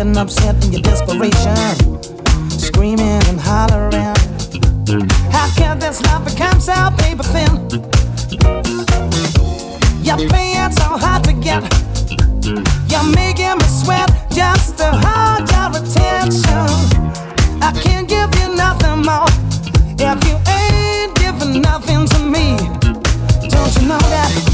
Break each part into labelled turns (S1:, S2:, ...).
S1: Getting upset in your desperation, screaming and hollering. How can this love become so paper thin? You're paying so hard to get. You're making me sweat just to hold your attention. I can't give you nothing more if you ain't giving nothing to me. Don't you know that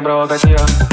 S2: sembra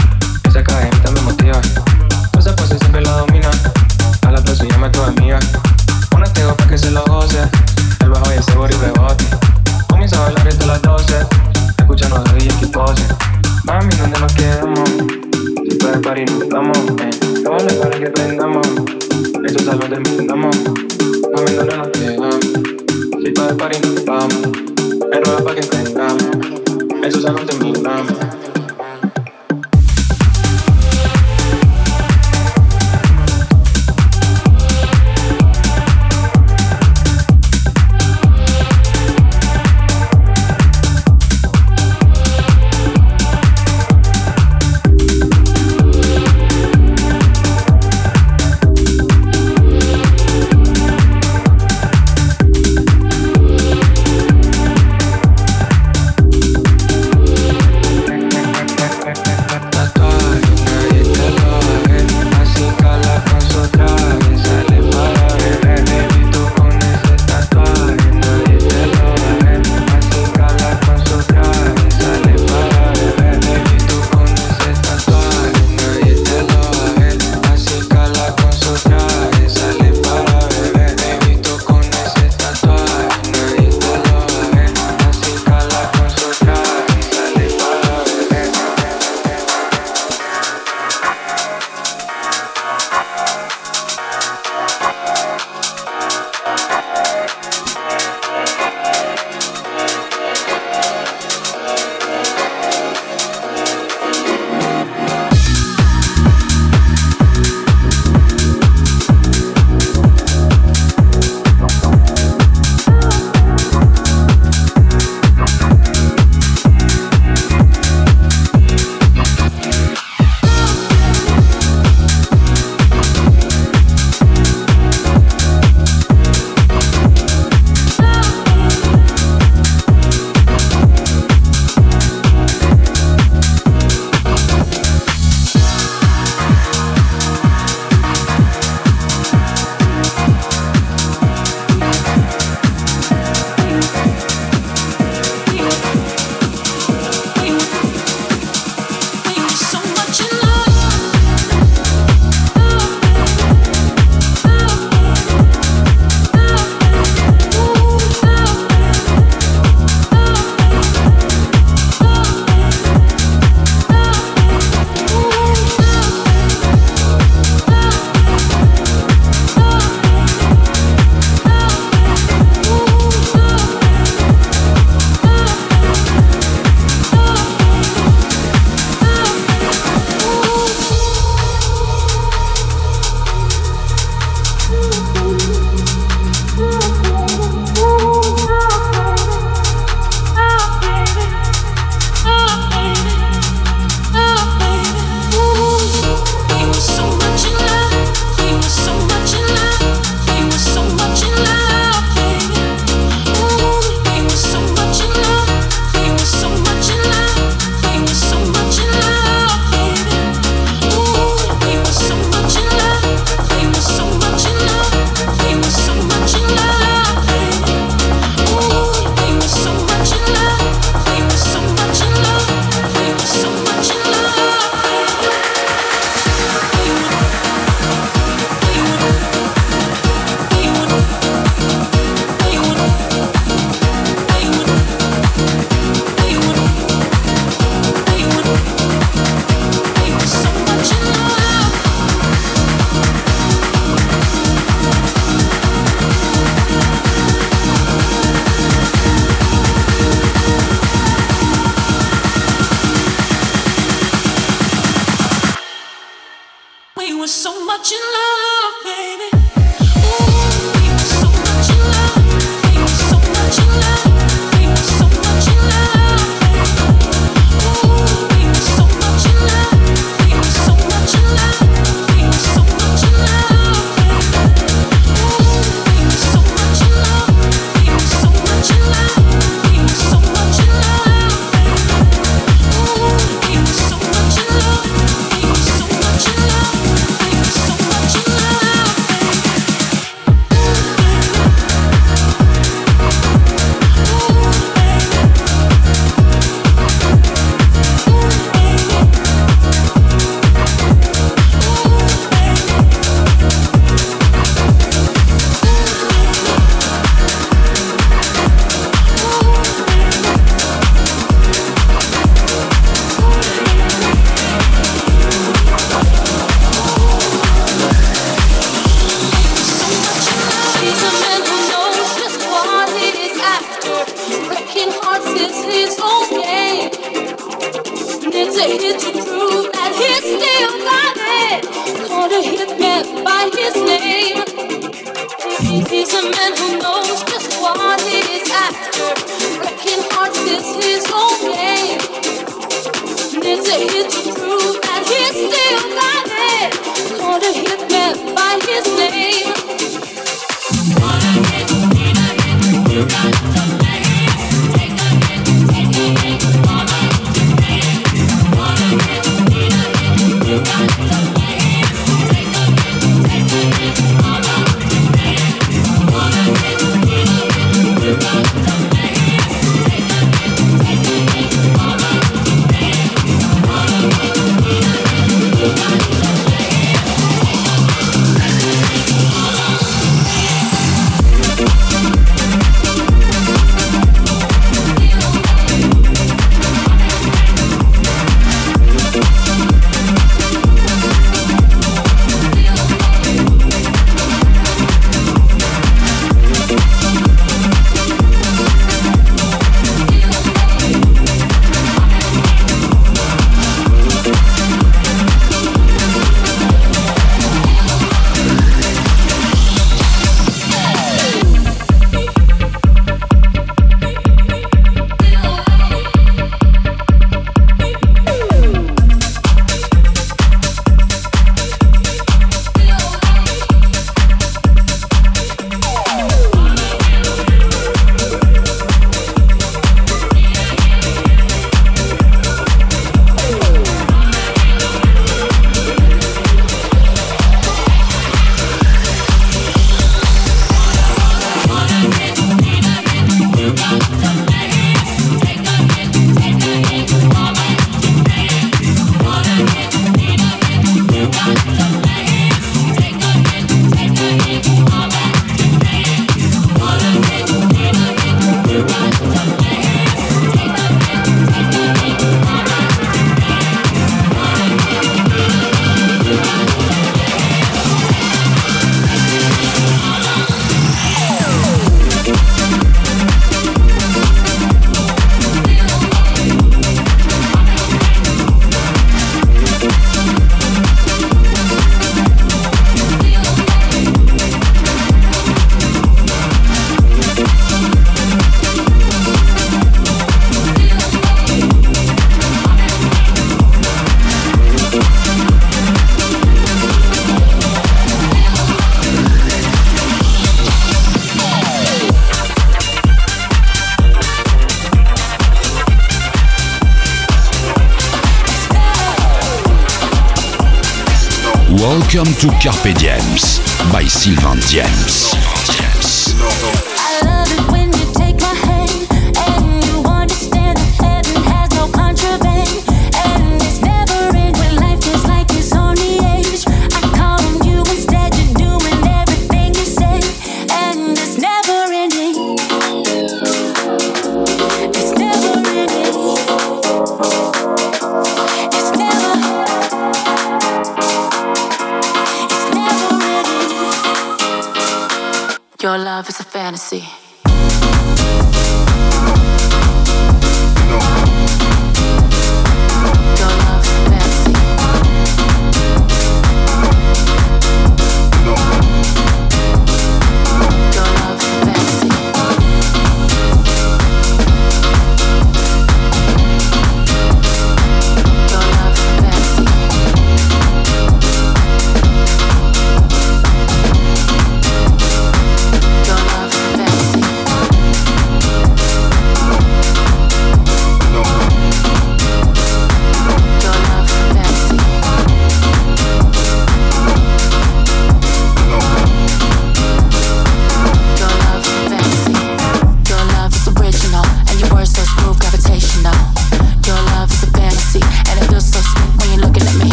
S2: Welcome to Carpe Diems by Sylvain Diems.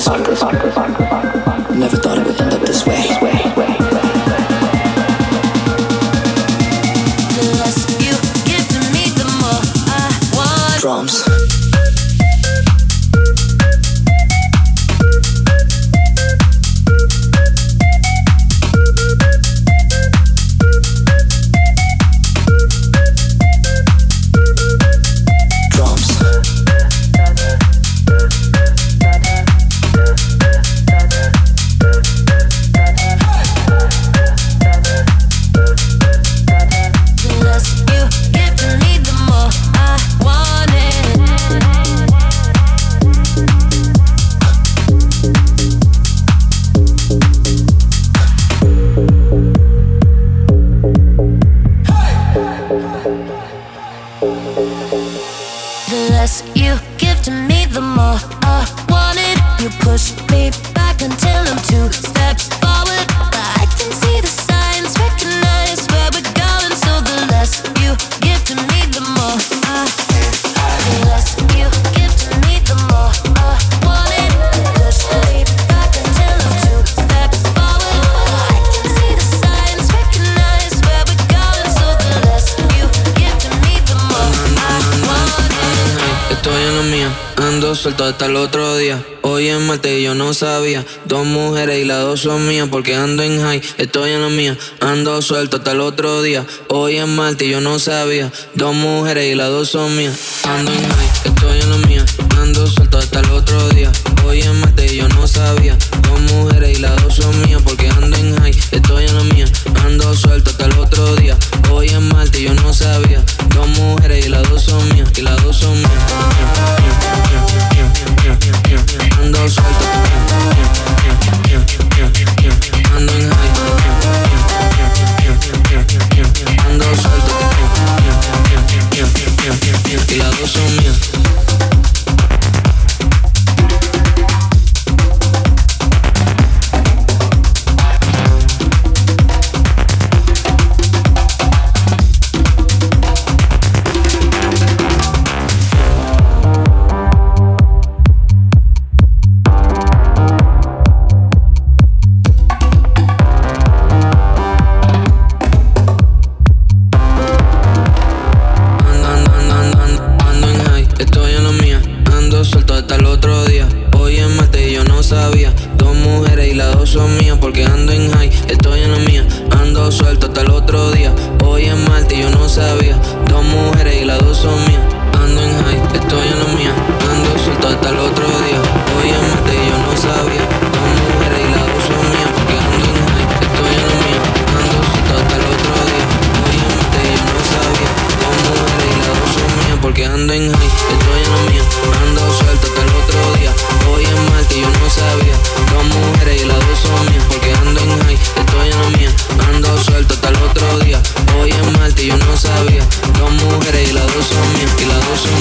S3: Dream about this.
S2: The less you give to me, the more I want it. You push me back until I'm two
S4: suelto hasta el otro día. Hoy es martes y yo no sabía. Dos mujeres y las dos son mías porque ando en high. Estoy en lo mío, ando suelto hasta el otro día. Hoy es martes y yo no sabía. Dos mujeres y las dos son mías. Ando en high, estoy en lo mío, ando suelto hasta el otro día. Hoy es martes y yo no sabía. Dos mujeres y las dos son mías porque ando en high. Estoy en lo mío, ando suelto hasta el otro día. Hoy es martes y yo no sabía. Dos mujeres y las dos son mías. Y las dos son mías. Ando suelto. Ando en high. Ando suelto. Y dos son mías. Suelto hasta el otro día. Hoy es martes y yo no sabía. Dos mujeres y las dos son mías. Ando en high, estoy en lo mía. Ando suelto hasta el otro día. Hoy es martes y yo no sabía. Dos mujeres y las dos son mías porque ando en high, estoy en lo mía. Ando suelto hasta el otro día. Hoy es martes y yo no sabía. Dos mujeres y las dos son mías porque ando en high, sabroso,
S5: mi afilador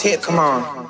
S5: tip, come on.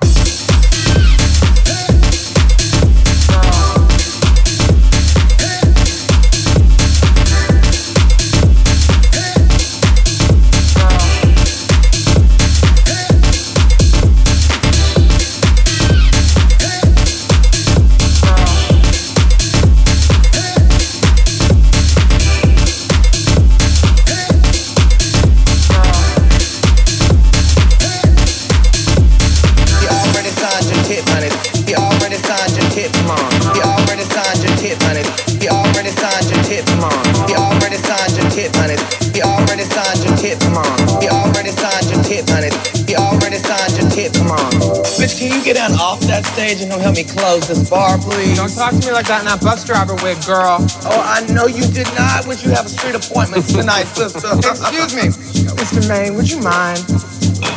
S5: manager who help me close this bar, please?
S6: Don't talk to me like that in that bus driver wig, girl.
S5: Oh, I know you did not, Would you have a street appointment tonight, sister. Excuse me,
S6: Mr. Maine, would you mind?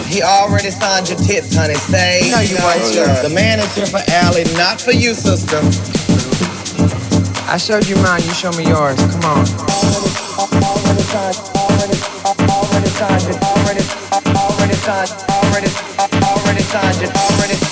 S5: He already signed your tips, honey. Say
S6: no, you ain't. Sure.
S5: The manager for Allie, not for you, sister.
S6: I showed you mine. You show me yours. Come on.
S5: Already, signed. Already, already signed. Already, already signed. Already, already signed. Already.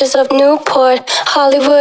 S7: beaches of Newport, Hollywood.